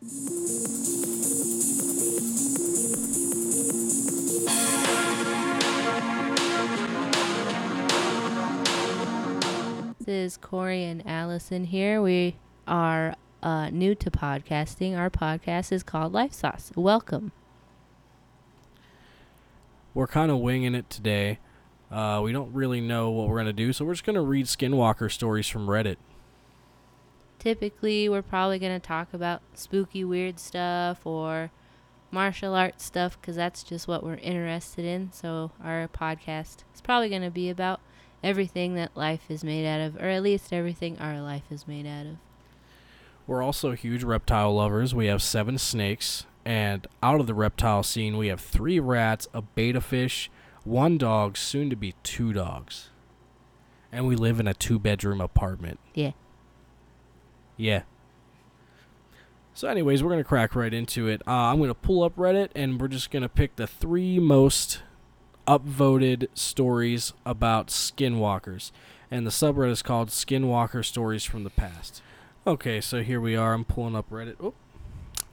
This is Corey and Allison here. We are uh, new to podcasting. Our podcast is called Life Sauce. Welcome. We're kind of winging it today. Uh, we don't really know what we're going to do, so we're just going to read Skinwalker stories from Reddit. Typically, we're probably going to talk about spooky, weird stuff or martial arts stuff because that's just what we're interested in. So, our podcast is probably going to be about everything that life is made out of, or at least everything our life is made out of. We're also huge reptile lovers. We have seven snakes, and out of the reptile scene, we have three rats, a betta fish, one dog, soon to be two dogs. And we live in a two bedroom apartment. Yeah. Yeah. So, anyways, we're to crack right into it. Uh, I'm to pull up Reddit, and we're just to pick the three most upvoted stories about skinwalkers. And the subreddit is called Skinwalker Stories from the Past. Okay, so here we are. I'm pulling up Reddit. Oh,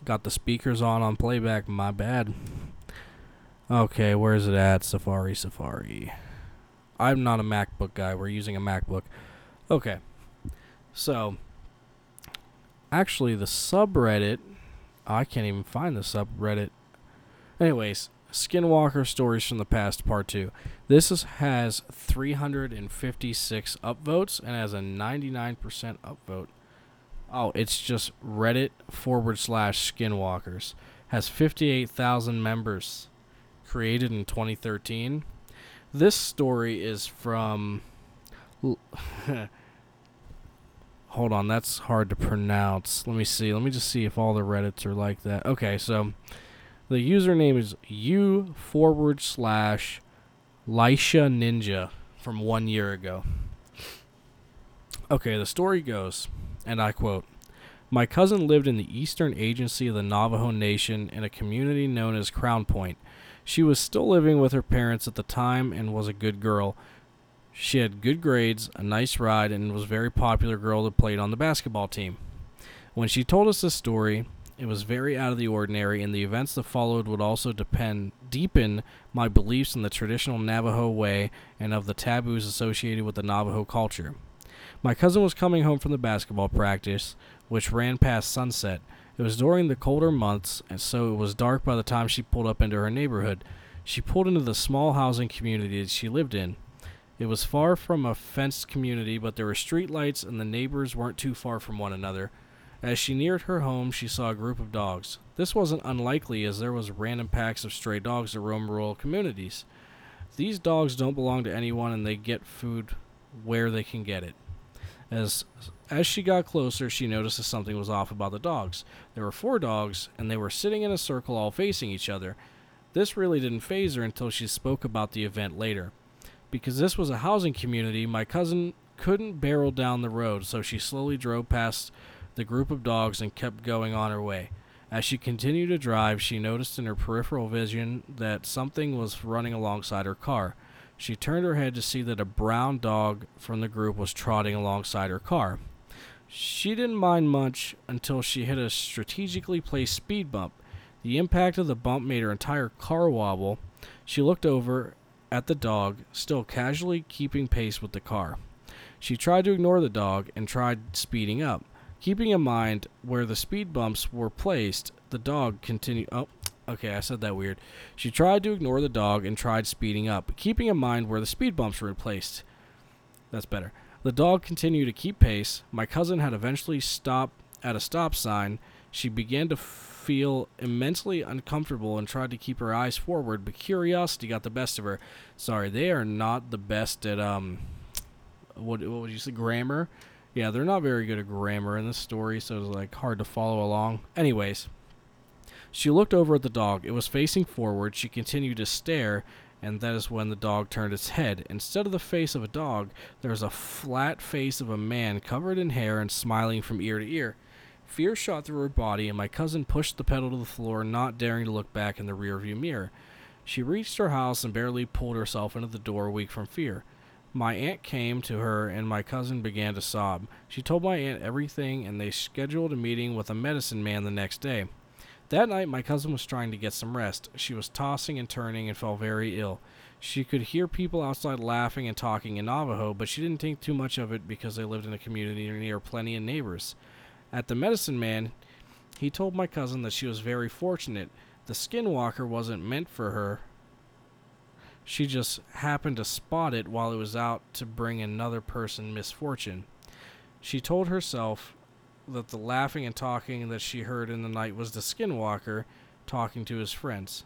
got the speakers on on playback. My bad. Okay, where's it at? Safari, Safari. I'm not a MacBook guy. We're using a MacBook. Okay. So, actually, the subreddit. I can't even find the subreddit. Anyways, Skinwalker Stories from the Past Part 2. This is, has 356 upvotes and has a 99% upvote. Oh, it's just Reddit forward slash Skinwalkers. Has 58,000 members. Created in 2013. This story is from. Hold on, that's hard to pronounce. Let me see. Let me just see if all the Reddits are like that. Okay, so the username is u forward slash Lisha Ninja from one year ago. Okay, the story goes, and I quote My cousin lived in the eastern agency of the Navajo Nation in a community known as Crownpoint. She was still living with her parents at the time and was a good girl. She had good grades, a nice ride, and was a very popular girl that played on the basketball team. When she told us this story, it was very out of the ordinary, and the events that followed would also depend deepen my beliefs in the traditional Navajo way and of the taboos associated with the Navajo culture. My cousin was coming home from the basketball practice, which ran past sunset. It was during the colder months, and so it was dark by the time she pulled up into her neighborhood. She pulled into the small housing community that she lived in. It was far from a fenced community, but there were street lights, and the neighbors weren't too far from one another. As she neared her home, she saw a group of dogs. This wasn't unlikely, as there was random packs of stray dogs that roam rural communities. These dogs don't belong to anyone, and they get food where they can get it. As as she got closer, she noticed that something was off about the dogs. There were four dogs, and they were sitting in a circle all facing each other. This really didn't phase her until she spoke about the event later. Because this was a housing community, my cousin couldn't barrel down the road, so she slowly drove past the group of dogs and kept going on her way. As she continued to drive, she noticed in her peripheral vision that something was running alongside her car. She turned her head to see that a brown dog from the group was trotting alongside her car. She didn't mind much until she hit a strategically placed speed bump. The impact of the bump made her entire car wobble. She looked over at the dog, still casually keeping pace with the car. She tried to ignore the dog and tried speeding up. Keeping in mind where the speed bumps were placed, the dog continued. Oh, okay, I said that weird. She tried to ignore the dog and tried speeding up, keeping in mind where the speed bumps were placed. That's better. The dog continued to keep pace. My cousin had eventually stopped at a stop sign. She began to feel immensely uncomfortable and tried to keep her eyes forward, but curiosity got the best of her. Sorry, they are not the best at um what what would you say grammar? Yeah, they're not very good at grammar in this story, so it's like hard to follow along. Anyways, she looked over at the dog. It was facing forward. She continued to stare, and that is when the dog turned its head. Instead of the face of a dog, there was a flat face of a man covered in hair and smiling from ear to ear. Fear shot through her body, and my cousin pushed the pedal to the floor, not daring to look back in the rearview mirror. She reached her house and barely pulled herself into the door, weak from fear. My aunt came to her and my cousin began to sob. She told my aunt everything and they scheduled a meeting with a medicine man the next day. That night, my cousin was trying to get some rest. She was tossing and turning and felt very ill. She could hear people outside laughing and talking in Navajo, but she didn't think too much of it because they lived in a community near plenty of neighbors. At the medicine man, he told my cousin that she was very fortunate. The skinwalker wasn't meant for her. She just happened to spot it while it was out to bring another person misfortune. She told herself that the laughing and talking that she heard in the night was the skinwalker talking to his friends.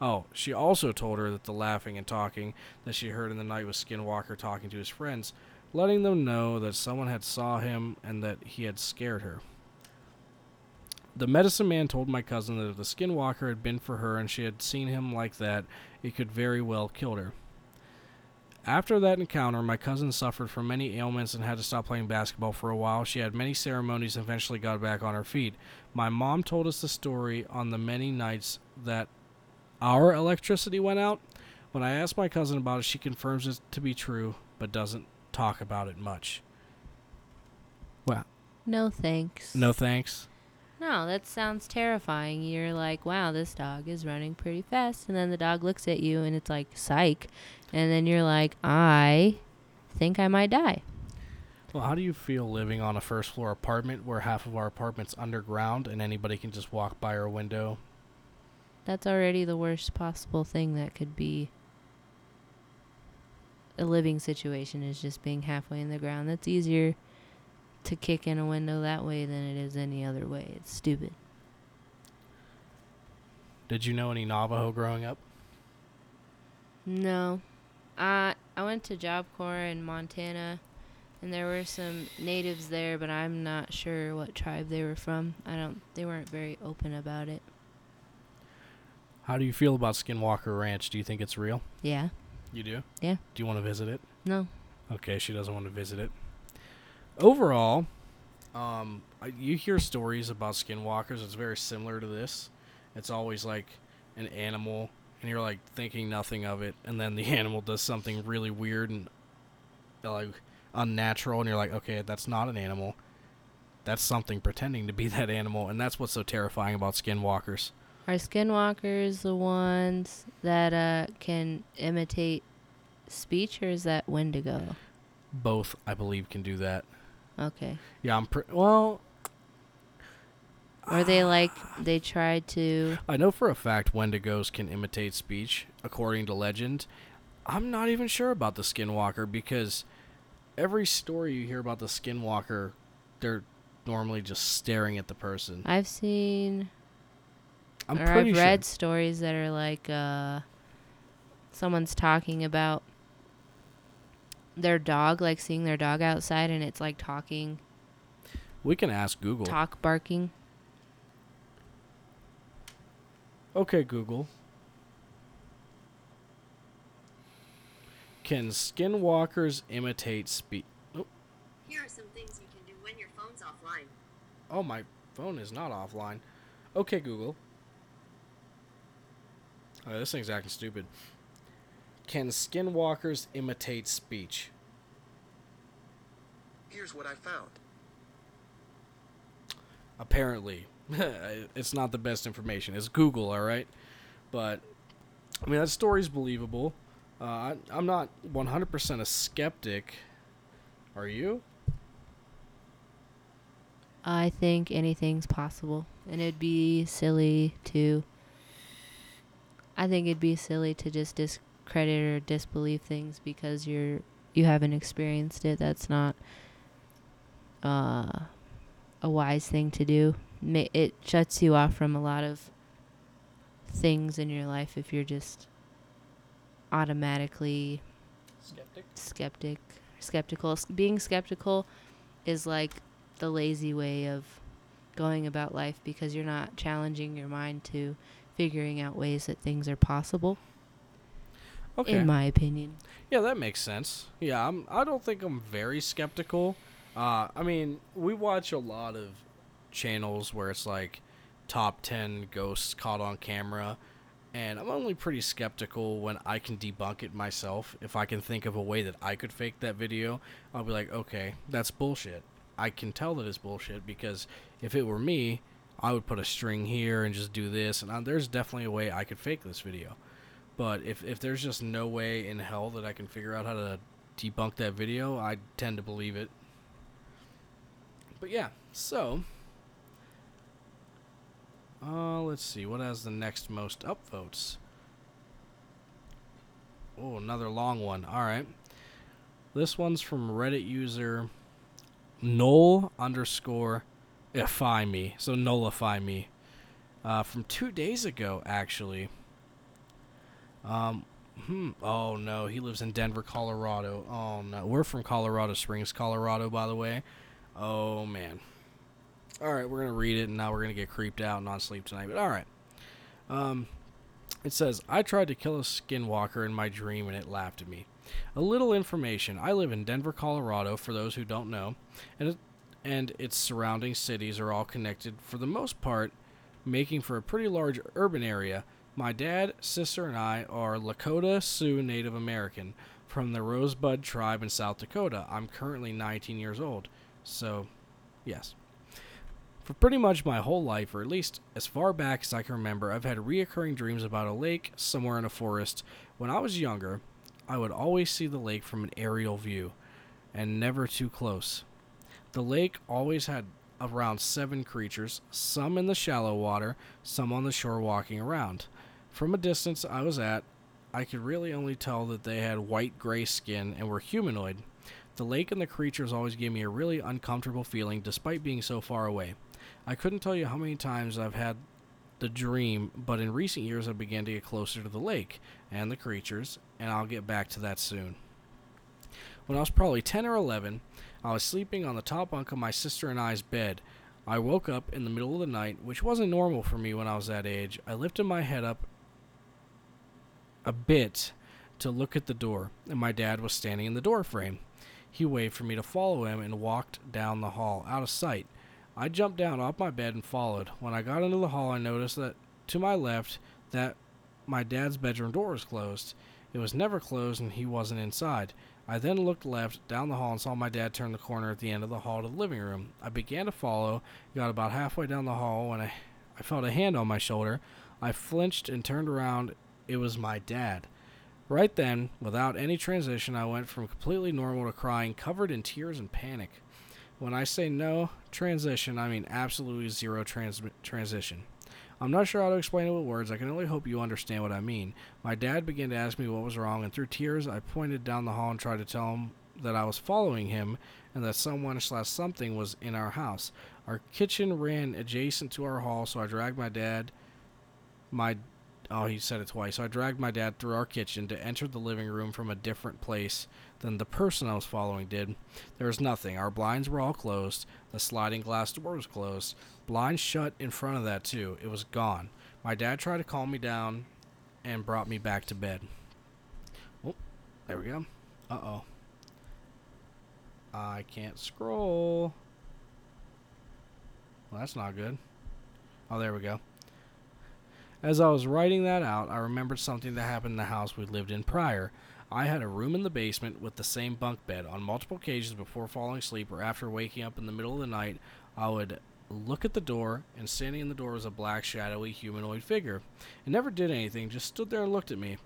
Oh, she also told her that the laughing and talking that she heard in the night was Skinwalker talking to his friends, letting them know that someone had saw him and that he had scared her. The medicine man told my cousin that if the skinwalker had been for her and she had seen him like that, it could very well kill her. After that encounter, my cousin suffered from many ailments and had to stop playing basketball for a while. She had many ceremonies and eventually got back on her feet. My mom told us the story on the many nights that our electricity went out. When I asked my cousin about it, she confirms it to be true, but doesn't talk about it much. Wow. No thanks. No thanks. No, that sounds terrifying. You're like, wow, this dog is running pretty fast. And then the dog looks at you and it's like, psych. And then you're like, I think I might die. Well, how do you feel living on a first floor apartment where half of our apartment's underground and anybody can just walk by our window? That's already the worst possible thing that could be a living situation is just being halfway in the ground. That's easier to kick in a window that way than it is any other way. It's stupid. Did you know any Navajo growing up? No. I I went to Job Corps in Montana and there were some natives there, but I'm not sure what tribe they were from. I don't they weren't very open about it. How do you feel about Skinwalker Ranch? Do you think it's real? Yeah. You do? Yeah. Do you want to visit it? No. Okay, she doesn't want to visit it. Overall, um, you hear stories about skinwalkers. It's very similar to this. It's always like an animal, and you're like thinking nothing of it, and then the animal does something really weird and like unnatural, and you're like, okay, that's not an animal. That's something pretending to be that animal, and that's what's so terrifying about skinwalkers. Are skinwalkers the ones that uh, can imitate speech, or is that Wendigo? Both, I believe, can do that. Okay. Yeah, I'm pretty well. Or they like they tried to. I know for a fact Wendigos can imitate speech, according to legend. I'm not even sure about the Skinwalker because every story you hear about the Skinwalker, they're normally just staring at the person. I've seen. I'm or pretty I've sure. read stories that are like uh, someone's talking about their dog, like seeing their dog outside, and it's like talking, We can ask Google. talk barking. Okay, Google. Can skinwalkers imitate speech? Oh, Here are some things you can do when your phone's offline. oh, my phone is not offline. Okay, Google. Oh, this thing's acting stupid. Can skinwalkers imitate speech? Here's what I found. Apparently, it's not the best information. It's Google, all right. But I mean, that story's believable. Uh, I, I'm not 100% a skeptic. Are you? I think anything's possible, and it'd be silly to. I think it'd be silly to just discredit or disbelieve things because you're you haven't experienced it. That's not uh, a wise thing to do. It shuts you off from a lot of things in your life if you're just automatically Skeptic. skeptic skeptical being skeptical is like the lazy way of going about life because you're not challenging your mind to figuring out ways that things are possible Okay. in my opinion Yeah, that makes sense. Yeah, I'm. I don't think I'm very skeptical. Uh, I mean, we watch a lot of channels where it's like top ten ghosts caught on camera, And I'm only pretty skeptical when I can debunk it myself. If I can think of a way that I could fake that video, I'll be like, okay, that's bullshit. I can tell that it's bullshit because if it were me, I would put a string here and just do this. And uh, there's definitely a way I could fake this video. But if, if there's just no way in hell that I can figure out how to debunk that video, I tend to believe it. But yeah, so uh, let's see. What has the next most upvotes? Oh, another long one. All right. This one's from Reddit user null underscore ify me. So nullify me. Uh, from two days ago, actually. Um, hmm. Oh no, he lives in Denver, Colorado. Oh no, we're from Colorado Springs, Colorado, by the way. Oh man. All right, we're gonna read it, and now we're gonna get creeped out and not sleep tonight. But all right. Um, it says I tried to kill a skinwalker in my dream, and it laughed at me. A little information: I live in Denver, Colorado. For those who don't know, and and its surrounding cities are all connected for the most part, making for a pretty large urban area. My dad, sister, and I are Lakota Sioux Native American from the Rosebud tribe in South Dakota. I'm currently 19 years old, so yes. For pretty much my whole life, or at least as far back as I can remember, I've had reoccurring dreams about a lake somewhere in a forest. When I was younger, I would always see the lake from an aerial view, and never too close. The lake always had around seven creatures, some in the shallow water, some on the shore walking around. From a distance I was at, I could really only tell that they had white gray skin and were humanoid. The lake and the creatures always gave me a really uncomfortable feeling despite being so far away. I couldn't tell you how many times I've had the dream, but in recent years I began to get closer to the lake and the creatures, and I'll get back to that soon. When I was probably 10 or 11, I was sleeping on the top bunk of my sister and I's bed. I woke up in the middle of the night, which wasn't normal for me when I was that age. I lifted my head up a bit to look at the door, and my dad was standing in the door frame. He waved for me to follow him and walked down the hall, out of sight. I jumped down off my bed and followed. When I got into the hall, I noticed that to my left that my dad's bedroom door was closed. It was never closed and he wasn't inside. I then looked left down the hall and saw my dad turn the corner at the end of the hall to the living room. I began to follow, got about halfway down the hall when I, I felt a hand on my shoulder. I flinched and turned around. It was my dad. Right then, without any transition, I went from completely normal to crying, covered in tears and panic. When I say no transition, I mean absolutely zero trans- transition. I'm not sure how to explain it with words. I can only hope you understand what I mean. My dad began to ask me what was wrong, and through tears, I pointed down the hall and tried to tell him that I was following him and that someone slash something was in our house. Our kitchen ran adjacent to our hall, so I dragged my dad, my Oh, he said it twice. I dragged my dad through our kitchen to enter the living room from a different place than the person I was following did. There was nothing. Our blinds were all closed. The sliding glass door was closed. Blinds shut in front of that, too. It was gone. My dad tried to calm me down and brought me back to bed. Oh, there we go. Uh oh. I can't scroll. Well, that's not good. Oh, there we go. As I was writing that out, I remembered something that happened in the house we lived in prior. I had a room in the basement with the same bunk bed. On multiple occasions before falling asleep or after waking up in the middle of the night, I would look at the door, and standing in the door was a black, shadowy humanoid figure. It never did anything, just stood there and looked at me.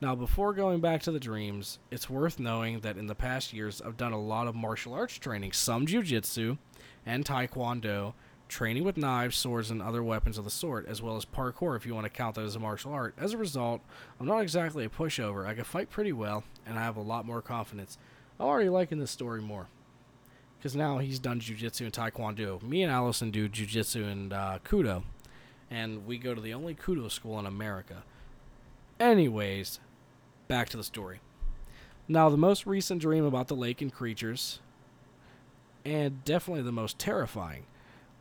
Now, before going back to the dreams, it's worth knowing that in the past years I've done a lot of martial arts training, some jujitsu and taekwondo, training with knives, swords, and other weapons of the sort, as well as parkour if you want to count that as a martial art. As a result, I'm not exactly a pushover. I can fight pretty well, and I have a lot more confidence. I'm already liking this story more. Because now he's done jujitsu and taekwondo. Me and Allison do jujitsu and uh, kudo. And we go to the only kudo school in America. Anyways, back to the story. Now, the most recent dream about the lake and creatures, and definitely the most terrifying,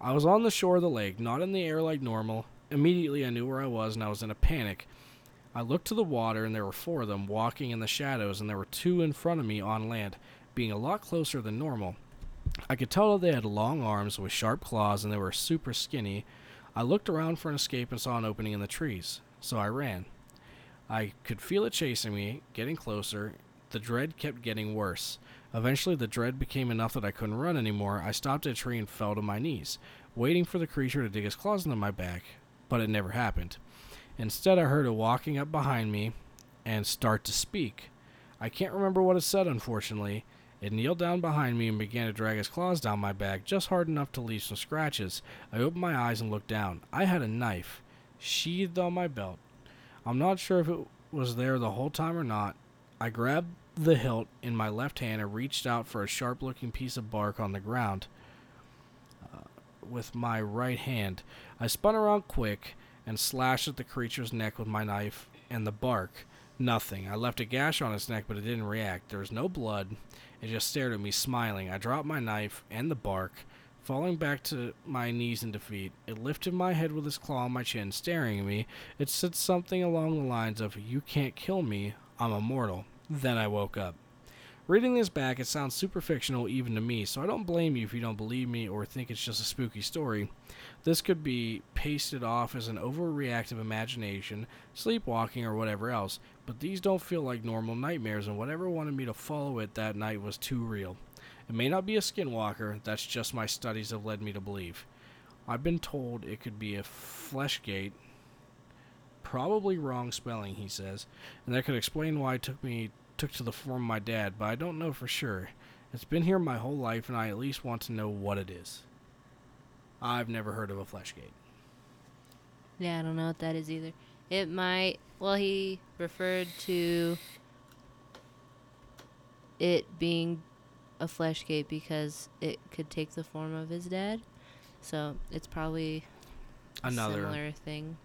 I was on the shore of the lake, not in the air like normal. Immediately, I knew where I was, and I was in a panic. I looked to the water, and there were four of them walking in the shadows, and there were two in front of me on land, being a lot closer than normal. I could tell that they had long arms with sharp claws, and they were super skinny. I looked around for an escape and saw an opening in the trees. so I ran. I could feel it chasing me, getting closer. The dread kept getting worse. Eventually, the dread became enough that I couldn't run anymore. I stopped at a tree and fell to my knees, waiting for the creature to dig his claws into my back, but it never happened. Instead, I heard it walking up behind me and start to speak. I can't remember what it said, unfortunately. It kneeled down behind me and began to drag his claws down my back, just hard enough to leave some scratches. I opened my eyes and looked down. I had a knife, sheathed on my belt. I'm not sure if it was there the whole time or not. I grabbed the hilt in my left hand and reached out for a sharp looking piece of bark on the ground uh, with my right hand. I spun around quick and slashed at the creature's neck with my knife and the bark. Nothing. I left a gash on its neck, but it didn't react. There was no blood. It just stared at me, smiling. I dropped my knife and the bark, falling back to my knees in defeat. It lifted my head with its claw on my chin, staring at me. It said something along the lines of, You can't kill me. I'm immortal. Then I woke up. Reading this back, it sounds super fictional even to me, so I don't blame you if you don't believe me or think it's just a spooky story. This could be pasted off as an overreactive imagination, sleepwalking, or whatever else, but these don't feel like normal nightmares, and whatever wanted me to follow it that night was too real. It may not be a skinwalker, that's just my studies have led me to believe. I've been told it could be a fleshgate, probably wrong spelling, he says, and that could explain why it took me took to the form of my dad, but I don't know for sure. It's been here my whole life, and I at least want to know what it is. I've never heard of a fleshgate. Yeah, I don't know what that is either. It might. Well, he referred to it being a flesh gate because it could take the form of his dad. So it's probably Another. similar thing.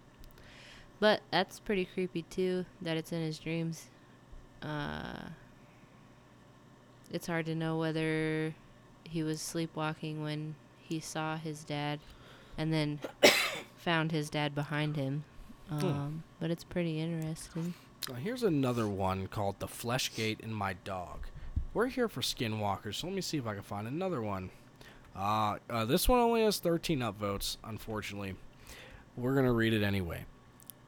But that's pretty creepy too. That it's in his dreams. Uh, it's hard to know whether he was sleepwalking when he saw his dad, and then found his dad behind him. Um, But it's pretty interesting. Here's another one called The Flesh Gate and My Dog. We're here for skinwalkers, so let me see if I can find another one. Uh, uh, this one only has 13 upvotes, unfortunately. We're going to read it anyway.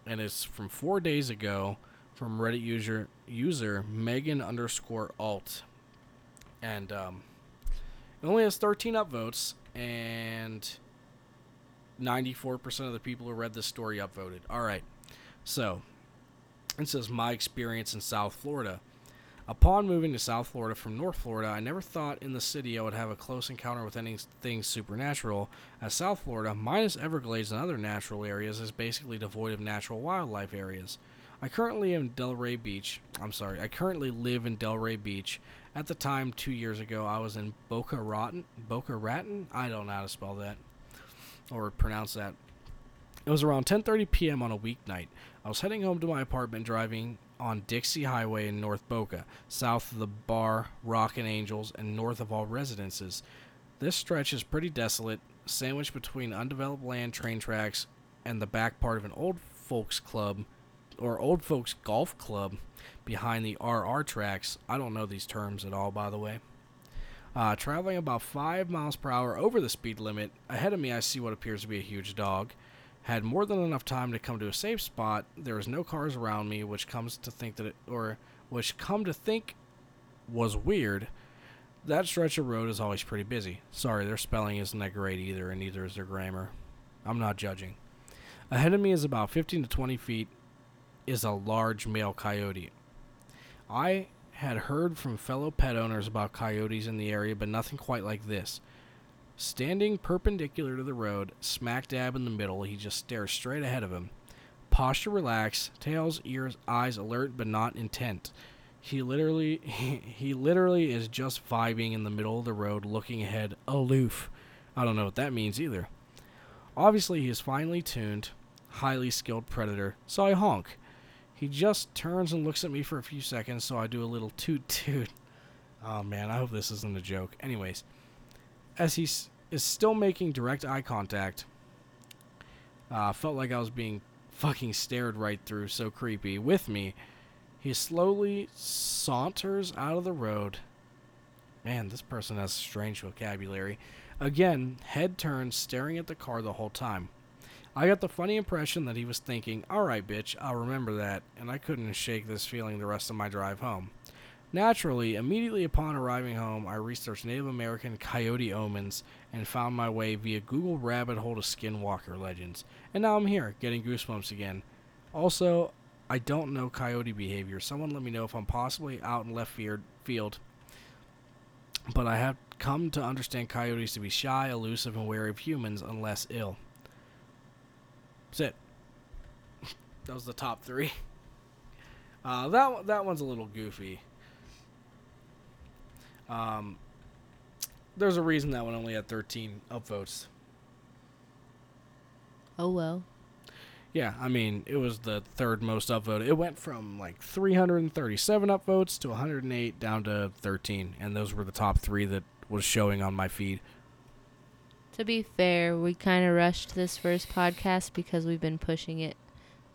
And it's from four days ago from Reddit user user Megan underscore alt. And um, it only has 13 upvotes, and 94% of the people who read this story upvoted. All right. So, it says my experience in South Florida. Upon moving to South Florida from North Florida, I never thought in the city I would have a close encounter with anything supernatural, as South Florida, minus Everglades and other natural areas, is basically devoid of natural wildlife areas. I currently am Delray Beach. I'm sorry, I currently live in Delray Beach. At the time, two years ago, I was in Boca Raton. Boca Raton? I don't know how to spell that or pronounce that. It was around 10:30 p.m. on a weeknight. I was heading home to my apartment driving on Dixie Highway in North Boca, south of the bar Rockin' Angels and north of all residences. This stretch is pretty desolate, sandwiched between undeveloped land, train tracks, and the back part of an old folks club or old folks golf club behind the RR tracks. I don't know these terms at all, by the way. Uh, traveling about 5 miles per hour over the speed limit, ahead of me I see what appears to be a huge dog. Had more than enough time to come to a safe spot. There was no cars around me, which comes to think that it, or which come to think was weird. That stretch of road is always pretty busy. Sorry, their spelling isn't that great either, and neither is their grammar. I'm not judging. Ahead of me is about 15 to 20 feet is a large male coyote. I had heard from fellow pet owners about coyotes in the area, but nothing quite like this. Standing perpendicular to the road, smack dab in the middle, he just stares straight ahead of him. Posture relaxed, tails, ears, eyes alert but not intent. He literally he, he literally is just vibing in the middle of the road, looking ahead, aloof. I don't know what that means either. Obviously, he is finely tuned, highly skilled predator, so I honk. He just turns and looks at me for a few seconds, so I do a little toot toot. Oh man, I hope this isn't a joke. Anyways, as he is still making direct eye contact, uh, felt like I was being fucking stared right through, so creepy. With me, he slowly saunters out of the road. Man, this person has strange vocabulary. Again, head turned, staring at the car the whole time. I got the funny impression that he was thinking, alright, bitch, I'll remember that, and I couldn't shake this feeling the rest of my drive home. Naturally, immediately upon arriving home, I researched Native American coyote omens and found my way via Google rabbit hole to skinwalker legends. And now I'm here, getting goosebumps again. Also, I don't know coyote behavior. Someone let me know if I'm possibly out in left field-. But I have come to understand coyotes to be shy, elusive, and wary of humans unless ill. That's it. that was the top three. Uh, that that one's a little goofy. Um, there's a reason that one only had 13 upvotes. Oh well. Yeah, I mean, it was the third most upvoted. It went from like 337 upvotes to 108 down to 13, and those were the top three that was showing on my feed. To be fair, we kind of rushed this first podcast because we've been pushing it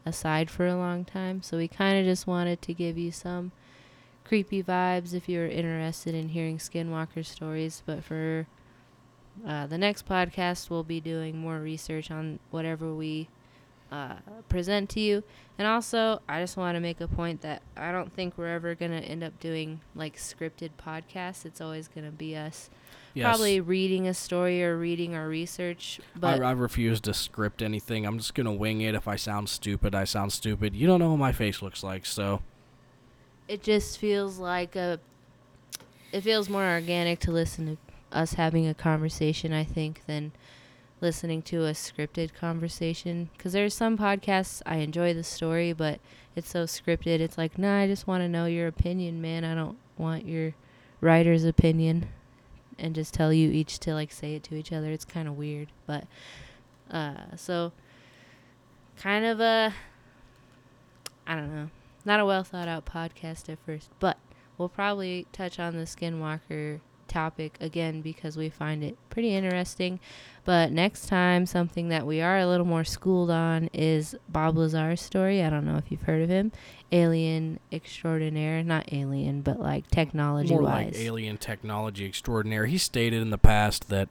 aside for a long time. So we kind of just wanted to give you some creepy vibes if you're interested in hearing Skinwalker stories. But for uh, the next podcast, we'll be doing more research on whatever we uh, present to you. And also, I just want to make a point that I don't think we're ever going to end up doing like scripted podcasts. It's always going to be us Yes. probably reading a story or reading our research. But I, I refuse to script anything. I'm just gonna wing it. If I sound stupid, I sound stupid. You don't know what my face looks like, so it just feels like a it feels more organic to listen to us having a conversation i think than listening to a scripted conversation. Because there's some podcasts i enjoy the story but it's so scripted. It's like nah i just want to know your opinion man. I don't want your writer's opinion and just tell you each to like say it to each other. It's kind of weird but uh so kind of a i don't know not a well thought out podcast at first, but we'll probably touch on the Skinwalker topic again because we find it pretty interesting. But next time, something that we are a little more schooled on is Bob Lazar's story. I don't know if you've heard of him. Alien extraordinaire. Not alien, but like technology more wise. like alien technology extraordinaire. He stated in the past that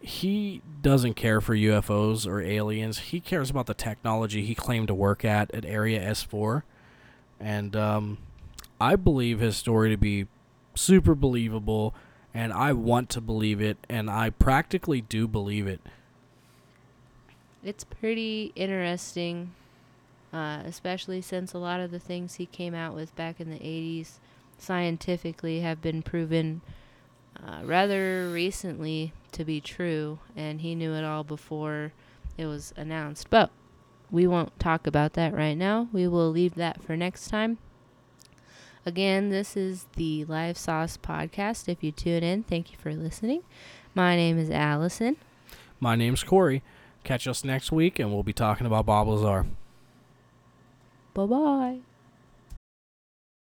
he doesn't care for UFOs or aliens. He cares about the technology he claimed to work at at Area S4. And um, I believe his story to be super believable, and I want to believe it, and I practically do believe it. it's pretty interesting, uh, especially since a lot of the things he came out with back in the 80s scientifically have been proven uh, rather recently to be true, and he knew it all before it was announced. But we won't talk about that right now. We will leave that for next time. Again, this is the Life Sauce podcast. If you tune in, thank you for listening. My name is Allison. My name's Corey. Catch us next week, and we'll be talking about Bob Lazar. Bye bye.